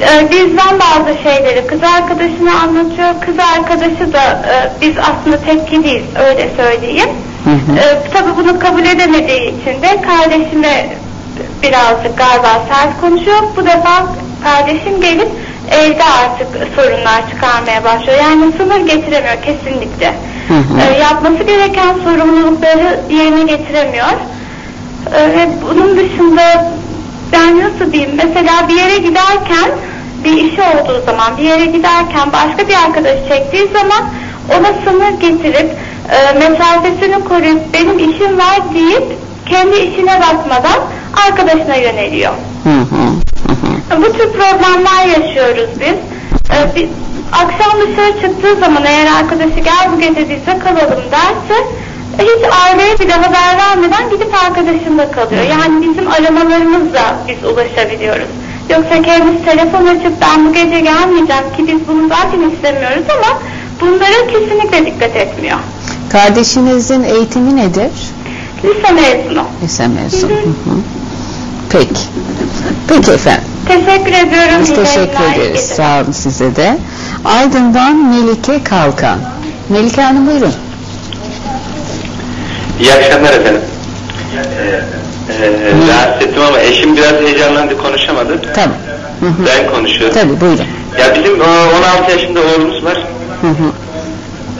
e, bizden bazı şeyleri kız arkadaşına anlatıyor. Kız arkadaşı da e, biz aslında tepkiliyiz öyle söyleyeyim. E, tabii bunu kabul edemediği için de kardeşime birazcık galiba sert konuşuyor. Bu defa kardeşim gelip evde artık sorunlar çıkarmaya başlıyor. Yani sınır getiremiyor kesinlikle. Hı hı. E, yapması gereken sorumlulukları yerine getiremiyor. E, ve bunun dışında ben nasıl diyeyim mesela bir yere giderken bir işi olduğu zaman bir yere giderken başka bir arkadaş çektiği zaman ona sınır getirip e, mesafesini koruyup benim işim var deyip kendi işine bakmadan arkadaşına yöneliyor. Hı hı. Hı. Bu tür problemler yaşıyoruz biz. Ee, bir, akşam dışarı çıktığı zaman eğer arkadaşı gel bu gece bizde kalalım derse e, hiç aileye bile haber vermeden gidip arkadaşında kalıyor. Yani bizim aramalarımızla biz ulaşabiliyoruz. Yoksa kendisi telefon açıp ben bu gece gelmeyeceğim ki biz bunu zaten istemiyoruz ama bunlara kesinlikle dikkat etmiyor. Kardeşinizin eğitimi nedir? Lise mezunu. Lise mezun. Hı hı. Hı hı. Peki. Peki efendim. Teşekkür ediyorum. Biz teşekkür ederiz. Sağ olun size de. Aydın'dan Melike Kalkan. Melike Hanım buyurun. İyi akşamlar efendim. Ee, e, rahatsız ettim ama eşim biraz heyecanlandı konuşamadı. Tamam. Hı hı. Ben konuşuyorum. Tabii buyurun. Ya bizim e, 16 yaşında oğlumuz var. Hı hı.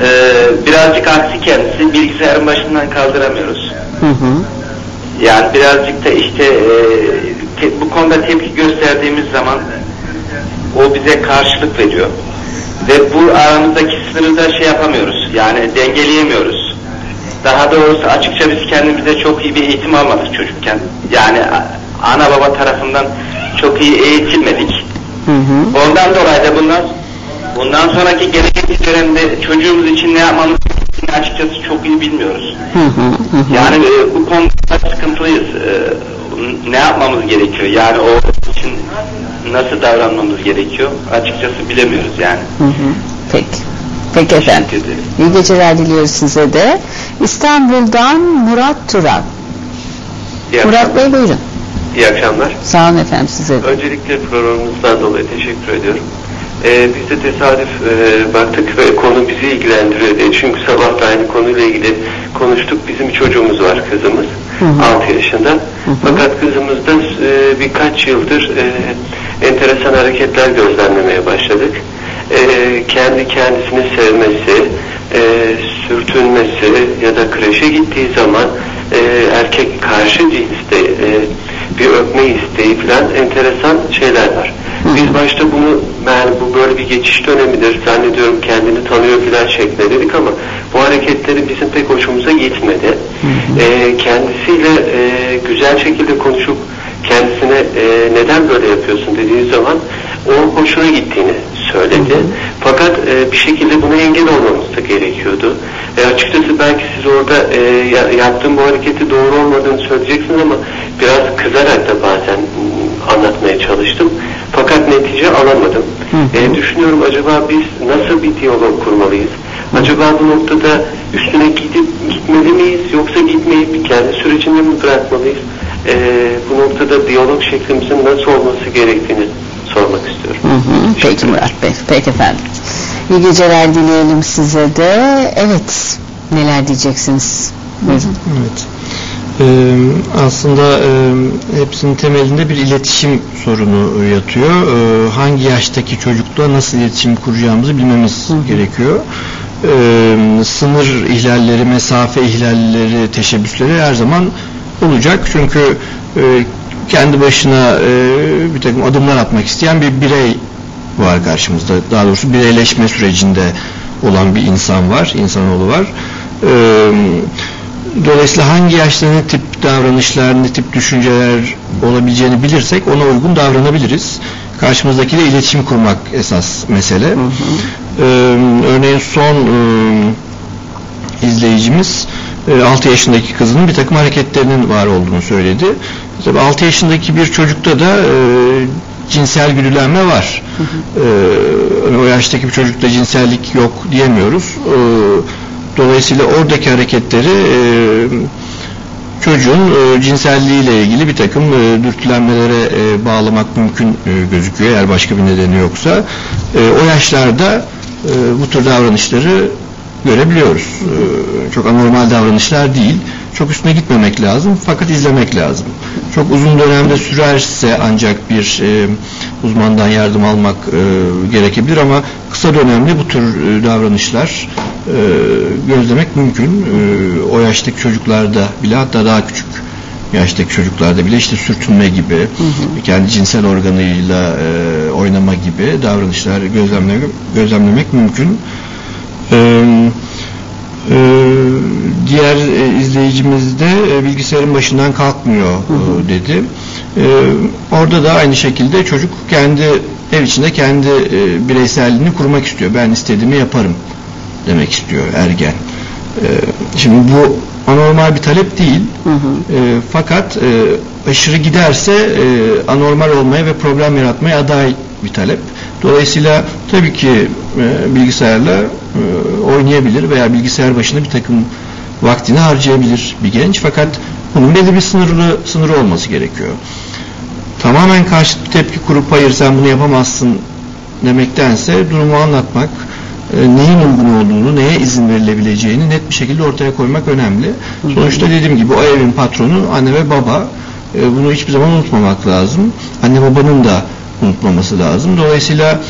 Ee, birazcık aksi kendisi. Bilgisayarın başından kaldıramıyoruz. Hı hı. Yani birazcık da işte e, bu konuda tepki gösterdiğimiz zaman o bize karşılık veriyor. Ve bu aramızdaki sınırı da şey yapamıyoruz. Yani dengeleyemiyoruz. Daha doğrusu açıkça biz kendimize çok iyi bir eğitim almadık çocukken. Yani ana baba tarafından çok iyi eğitilmedik. Hı hı. Ondan dolayı da bundan bundan sonraki gelecek dönemde çocuğumuz için ne yapmamız gerektiğini açıkçası çok iyi bilmiyoruz. Hı hı. Hı hı. Yani e, bu konuda sıkıntılıyız. E, ne yapmamız gerekiyor? Yani o için nasıl davranmamız gerekiyor? Açıkçası bilemiyoruz yani. Hı hı. Peki. Peki efendim. İyi geceler diliyoruz size de. İstanbul'dan Murat Turan. İyi, Murat. Bey buyurun. İyi akşamlar. Sağ olun efendim size de. Öncelikle programınızdan dolayı teşekkür ediyorum. Ee, biz de tesadüf e, baktık ve konu bizi ilgilendiriyor diye. Çünkü sabah da aynı konuyla ilgili konuştuk. Bizim çocuğumuz var kızımız. Hı hı. 6 yaşında. Fakat kızımızda e, birkaç yıldır e, enteresan hareketler gözlemlemeye başladık. E, kendi kendisini sevmesi, e, sürtünmesi ya da kreşe gittiği zaman e, erkek karşı cinste e, bir öpme isteği falan enteresan şeyler var. Biz başta bunu yani bu böyle bir geçiş dönemidir zannediyorum kendini tanıyor falan şeklinde dedik ama bu hareketleri bizim pek hoşumuza gitmedi. E, kendisiyle e, güzel şekilde konuşup kendisine e, neden böyle yapıyorsun dediği zaman o hoşuna gittiğini söyledi. Fakat e, bir şekilde buna engel olmamız da gerekiyordu. E, açıkçası belki siz orada e, ya- yaptığım bu hareketi doğru olmadığını söyleyeceksiniz ama biraz kızarak da bazen anlatmaya çalıştım. Fakat netice alamadım. E, düşünüyorum acaba biz nasıl bir diyalog kurmalıyız? Acaba bu noktada üstüne gidip gitmeli miyiz yoksa gitmeyip kendi sürecini mi bırakmalıyız? E, bu noktada diyalog şeklimizin nasıl olması gerektiğini sormak istiyorum. Hı hı. Peki Murat Bey. Peki efendim. İyi geceler dileyelim size de. Evet. Neler diyeceksiniz? Buyurun. Evet. Ee, aslında e, hepsinin temelinde bir iletişim sorunu yatıyor. Ee, hangi yaştaki çocukla nasıl iletişim kuracağımızı bilmemiz gerekiyor. Ee, sınır ihlalleri, mesafe ihlalleri, teşebbüsleri her zaman olacak. Çünkü e, kendi başına e, bir takım adımlar atmak isteyen bir birey var karşımızda. Daha doğrusu bireyleşme sürecinde olan bir insan var, insanoğlu var. Ee, Dolayısıyla hangi yaşta ne tip davranışlar, ne tip düşünceler olabileceğini bilirsek ona uygun davranabiliriz. Karşımızdakiyle iletişim kurmak esas mesele. Ee, örneğin son e, izleyicimiz e, 6 yaşındaki kızının bir takım hareketlerinin var olduğunu söyledi. Tabii 6 yaşındaki bir çocukta da e, cinsel güdülenme var. Ee, o yaştaki bir çocukta cinsellik yok diyemiyoruz. Ee, Dolayısıyla oradaki hareketleri e, çocuğun e, cinselliğiyle ilgili bir takım e, dürtülenmelere e, bağlamak mümkün e, gözüküyor eğer başka bir nedeni yoksa. E, o yaşlarda e, bu tür davranışları görebiliyoruz. E, çok anormal davranışlar değil. Çok üstüne gitmemek lazım fakat izlemek lazım. Çok uzun dönemde sürerse ancak bir e, uzmandan yardım almak e, gerekebilir ama kısa dönemde bu tür e, davranışlar e, gözlemek mümkün. E, o yaştaki çocuklarda bile hatta daha küçük yaştaki çocuklarda bile işte sürtünme gibi, kendi cinsel organıyla e, oynama gibi davranışlar gözlemlemek, gözlemlemek mümkün. E, e, diğer e, izleyicimiz de e, bilgisayarın başından kalkmıyor e, dedi. E, orada da aynı şekilde çocuk kendi ev içinde kendi e, bireyselliğini kurmak istiyor. Ben istediğimi yaparım demek istiyor ergen. E, şimdi bu anormal bir talep değil. E, fakat e, aşırı giderse e, anormal olmaya ve problem yaratmaya aday bir talep. Dolayısıyla tabii ki e, bilgisayarla e, oynayabilir veya bilgisayar başında bir takım vaktini harcayabilir bir genç. Fakat bunun belli bir sınırlı sınırı olması gerekiyor. Tamamen karşı tepki kurup hayır sen bunu yapamazsın demektense durumu anlatmak, neyin uygun olduğunu, neye izin verilebileceğini net bir şekilde ortaya koymak önemli. Sonuçta dediğim gibi o evin patronu anne ve baba. E, bunu hiçbir zaman unutmamak lazım. Anne babanın da unutmaması lazım. Dolayısıyla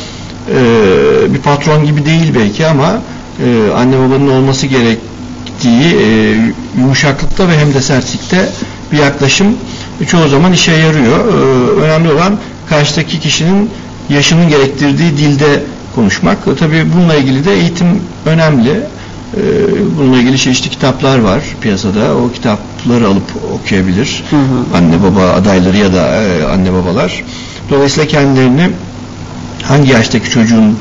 e, bir patron gibi değil belki ama e, anne babanın olması gerektiği e, yumuşaklıkta ve hem de sertlikte bir yaklaşım çoğu zaman işe yarıyor. E, önemli olan karşıdaki kişinin yaşının gerektirdiği dilde konuşmak. E, tabii bununla ilgili de eğitim önemli. E, bununla ilgili çeşitli kitaplar var piyasada. O kitapları alıp okuyabilir. Hı hı. Anne baba adayları ya da e, anne babalar. Dolayısıyla kendilerini hangi yaştaki çocuğun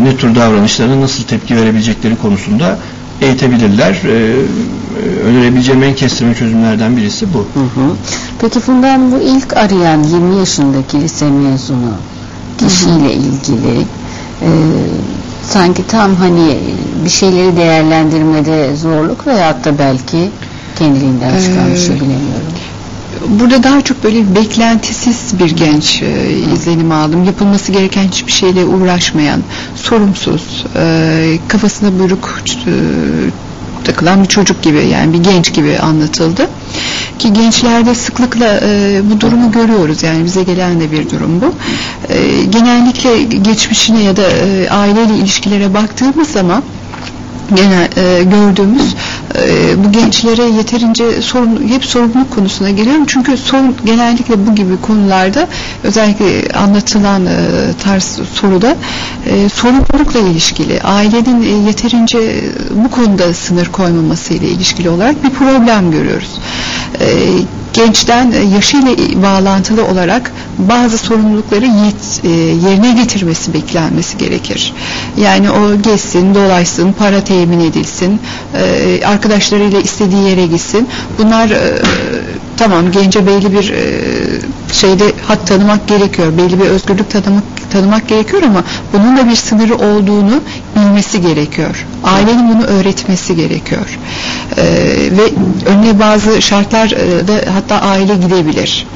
ne tür davranışlarına nasıl tepki verebilecekleri konusunda eğitebilirler. E, e, önerebileceğim en kestirme çözümlerden birisi bu. Hı hı. Peki Fundan bu ilk arayan 20 yaşındaki lise mezunu kişiyle ilgili e, sanki tam hani bir şeyleri değerlendirmede zorluk veyahut da belki kendiliğinden çıkan bir şey Ee, bilemiyorum. Burada daha çok böyle beklentisiz bir genç e, izlenim aldım. Yapılması gereken hiçbir şeyle uğraşmayan, sorumsuz, e, kafasına buyruk e, takılan bir çocuk gibi yani bir genç gibi anlatıldı. Ki gençlerde sıklıkla e, bu durumu görüyoruz yani bize gelen de bir durum bu. E, genellikle geçmişine ya da e, aileyle ilişkilere baktığımız zaman genel e, gördüğümüz e, bu gençlere yeterince sorun hep sorumluluk konusuna geliyorum çünkü sorun genellikle bu gibi konularda özellikle anlatılan e, tarz soruda e, sorumlulukla ilişkili ailenin e, yeterince bu konuda sınır koymaması ile ilişkili olarak bir problem görüyoruz. E, gençten e, yaşıyla bağlantılı olarak bazı sorumlulukları yet- e, yerine getirmesi beklenmesi gerekir. Yani o gezsin, dolaşsın, para temin edilsin, e, arkadaşlarıyla istediği yere gitsin. Bunlar e, tamam gence belli bir e, şeyde hat tanımak gerekiyor, belli bir özgürlük tanımak tanımak gerekiyor ama bunun da bir sınırı olduğunu bilmesi gerekiyor. Ailenin bunu öğretmesi gerekiyor. E, ve önüne bazı şartlar da hatta aile gidebilir.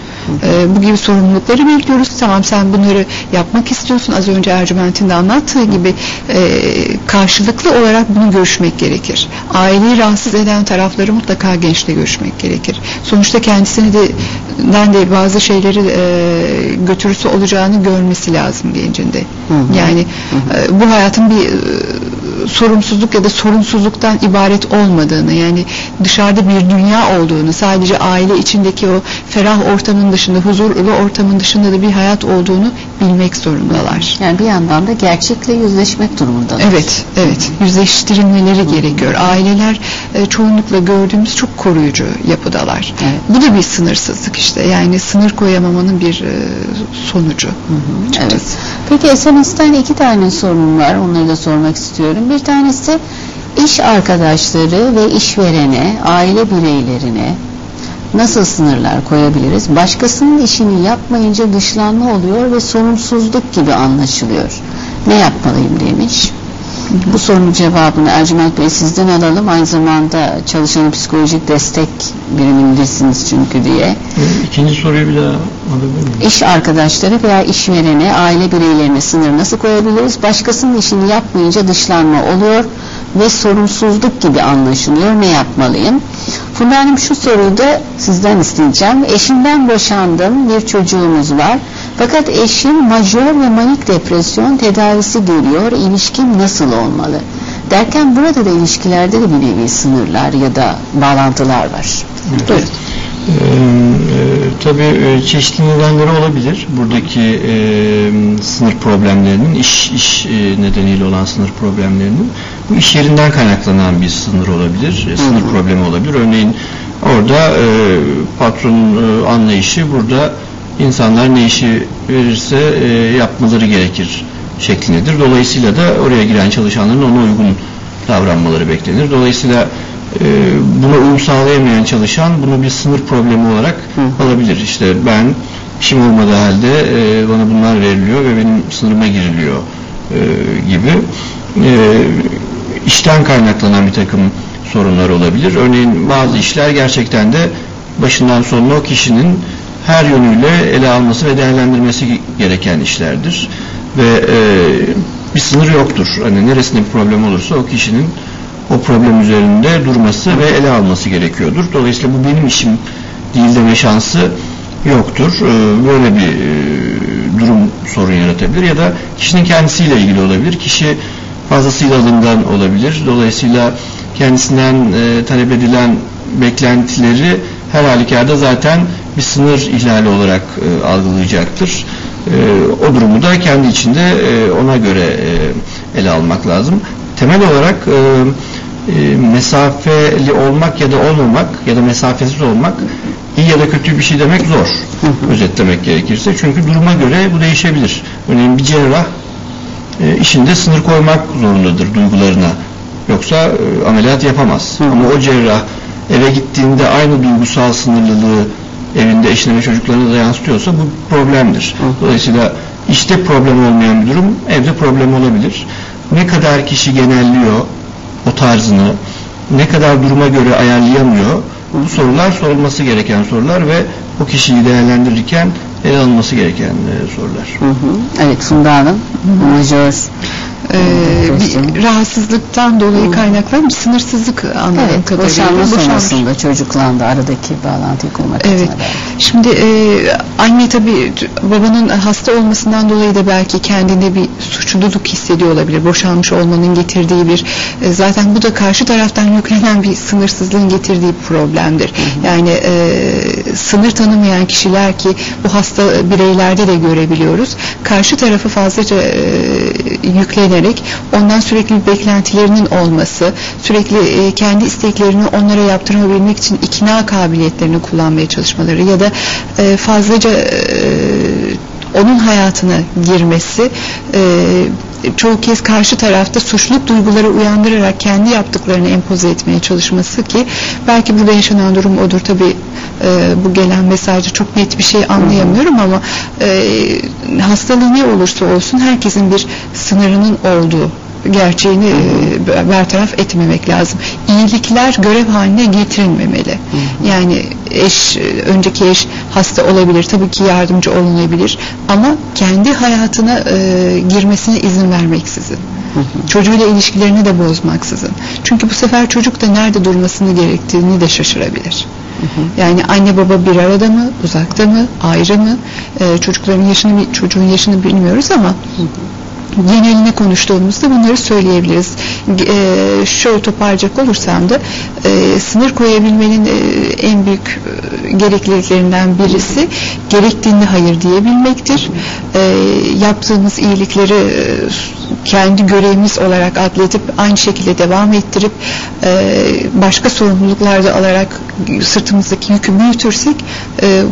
E, bu gibi sorumlulukları bekliyoruz. Tamam sen bunları yapmak istiyorsun. Az önce Ercüment'in de anlattığı gibi e, karşılıklı olarak bunu görüşmek gerekir. Aileyi rahatsız eden tarafları mutlaka gençle görüşmek gerekir. Sonuçta kendisini de de bazı şeyleri e, götürüsü olacağını görmesi lazım gencinde. hı. Yani e, bu hayatın bir e, sorumsuzluk ya da sorunsuzluktan ibaret olmadığını yani dışarıda bir dünya olduğunu sadece aile içindeki o ferah ortamın dışında huzurlu ortamın dışında da bir hayat olduğunu bilmek zorundalar. Yani bir yandan da gerçekle yüzleşmek durumundalar. Evet, evet. Yüzleştirilmeleri gerekiyor. Aileler e, çoğunlukla gördüğümüz çok koruyucu yapıdalar. Evet. Bu da bir sınırsızlık işte. Yani sınır koyamamanın bir e, sonucu. Evet. Peki SMS'ten iki tane sorun var. Onları da sormak istiyorum. Bir tanesi iş arkadaşları ve işverene, aile bireylerine nasıl sınırlar koyabiliriz? Başkasının işini yapmayınca dışlanma oluyor ve sorumsuzluk gibi anlaşılıyor. Ne yapmalıyım demiş. Bu sorunun cevabını Ercüment Bey sizden alalım. Aynı zamanda çalışan psikolojik destek birimindesiniz çünkü diye. İkinci soruyu bir daha alabilir miyim? İş arkadaşları veya işverene, aile bireylerine sınır nasıl koyabiliriz? Başkasının işini yapmayınca dışlanma oluyor ve sorumsuzluk gibi anlaşılıyor. Ne yapmalıyım? Funda Hanım şu soruyu da sizden isteyeceğim. Eşimden boşandım, bir çocuğumuz var. Fakat eşim majör ve manik depresyon tedavisi görüyor. İlişkim nasıl olmalı? Derken burada da ilişkilerde de bir nevi sınırlar ya da bağlantılar var. Buyurun. Ee, e, tabii e, çeşitli nedenleri olabilir. Buradaki e, sınır problemlerinin, iş, iş e, nedeniyle olan sınır problemlerinin. Bu iş yerinden kaynaklanan bir sınır olabilir, e, sınır problemi olabilir. Örneğin orada e, patronun e, anlayışı burada insanlar ne işi verirse e, yapmaları gerekir şeklindedir. Dolayısıyla da oraya giren çalışanların ona uygun davranmaları beklenir. Dolayısıyla e, buna uyum sağlayamayan çalışan bunu bir sınır problemi olarak alabilir. İşte ben işim olmadığı halde e, bana bunlar veriliyor ve benim sınırıma giriliyor e, gibi işten kaynaklanan bir takım sorunlar olabilir. Örneğin bazı işler gerçekten de başından sonuna o kişinin her yönüyle ele alması ve değerlendirmesi gereken işlerdir. Ve e, bir sınır yoktur. Hani neresinde bir problem olursa o kişinin o problem üzerinde durması ve ele alması gerekiyordur. Dolayısıyla bu benim işim değil deme şansı yoktur. Ee, böyle bir e, durum sorun yaratabilir ya da kişinin kendisiyle ilgili olabilir. Kişi fazlasıyla alımdan olabilir. Dolayısıyla kendisinden e, talep edilen beklentileri her halükarda zaten bir sınır ihlali olarak e, algılayacaktır. o durumu da kendi içinde ona göre ele almak lazım. Temel olarak e, mesafeli olmak ya da olmamak ya da mesafesiz olmak iyi ya da kötü bir şey demek zor. Özetlemek gerekirse. Çünkü duruma göre bu değişebilir. Örneğin bir cerrah e, işinde sınır koymak zorundadır duygularına. Yoksa e, ameliyat yapamaz. Ama o cerrah eve gittiğinde aynı duygusal sınırlılığı evinde eşine ve çocuklarına da yansıtıyorsa bu problemdir. Dolayısıyla işte problem olmayan bir durum evde problem olabilir. Ne kadar kişi genelliyor o tarzını ne kadar duruma göre ayarlayamıyor bu sorular sorulması gereken sorular ve o kişiyi değerlendirirken ele alınması gereken e, sorular. Hı hı. Evet Funda Hanım. Majör ee, bir rahatsızlıktan dolayı kaynaklanan bir sınırsızlık anladığım evet, kadarıyla. Boşanma sonrasında çocuklandı aradaki bağlantıyı kurmak evet. Şimdi e, anne tabi babanın hasta olmasından dolayı da belki kendinde bir suçluluk hissediyor olabilir. Boşanmış olmanın getirdiği bir e, zaten bu da karşı taraftan yüklenen bir sınırsızlığın getirdiği bir problemdir. Hı hı. Yani e, sınır tanımayan kişiler ki bu hasta bireylerde de görebiliyoruz. Karşı tarafı fazlaca e, yüklenerek ondan sürekli beklentilerinin olması, sürekli e, kendi isteklerini onlara yaptırabilmek için ikna kabiliyetlerini kullanmaya çalışmaları ya da e, fazlaca e, onun hayatına girmesi e, çoğu kez karşı tarafta suçluluk duyguları uyandırarak kendi yaptıklarını empoze etmeye çalışması ki belki burada yaşanan durum odur. Tabi e, bu gelen mesajı çok net bir şey anlayamıyorum ama e, hastalığı ne olursa olsun herkesin bir sınırının olduğu gerçeğini e, bertaraf etmemek lazım. İyilikler görev haline getirilmemeli. Yani eş, önceki eş hasta olabilir, tabii ki yardımcı olunabilir ama kendi hayatına e, girmesine izin vermeksizin. Çocuğuyla ilişkilerini de bozmaksızın. Çünkü bu sefer çocuk da nerede durmasını gerektiğini de şaşırabilir. Yani anne baba bir arada mı, uzakta mı, ayrı mı? Ee, çocukların yaşını, çocuğun yaşını bilmiyoruz ama geneline konuştuğumuzda bunları söyleyebiliriz. E, şöyle toparlayacak olursam da e, sınır koyabilmenin e, en büyük e, gerekliliklerinden birisi gerektiğinde hayır diyebilmektir. E, yaptığımız iyilikleri e, kendi görevimiz olarak adledip aynı şekilde devam ettirip e, başka sorumluluklarda alarak sırtımızdaki yükü büyütürsek e,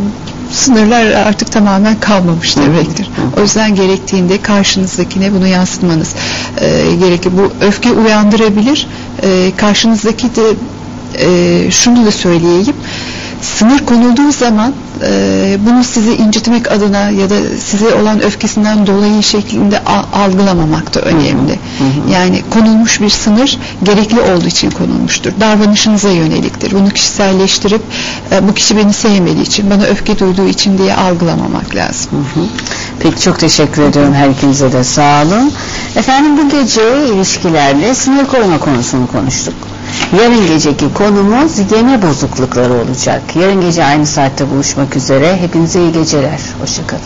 sınırlar artık tamamen kalmamış demektir. O yüzden gerektiğinde karşınızdakine bunu yansıtmanız e, gerekir. Bu öfke uyandırabilir. E, karşınızdaki de e, şunu da söyleyeyim sınır konulduğu zaman e, bunu sizi incitmek adına ya da size olan öfkesinden dolayı şeklinde algılamamak da önemli. Hı hı. Yani konulmuş bir sınır gerekli olduğu için konulmuştur. Davranışınıza yöneliktir. Bunu kişiselleştirip e, bu kişi beni sevmediği için, bana öfke duyduğu için diye algılamamak lazım. Hı hı. Peki çok teşekkür ediyorum her ikinize de sağ olun. Efendim bu gece ilişkilerle sınır koyma konusunu konuştuk. Yarın geceki konumuz yeme bozuklukları olacak. Yarın gece aynı saatte buluşmak üzere. Hepinize iyi geceler. Hoşçakalın.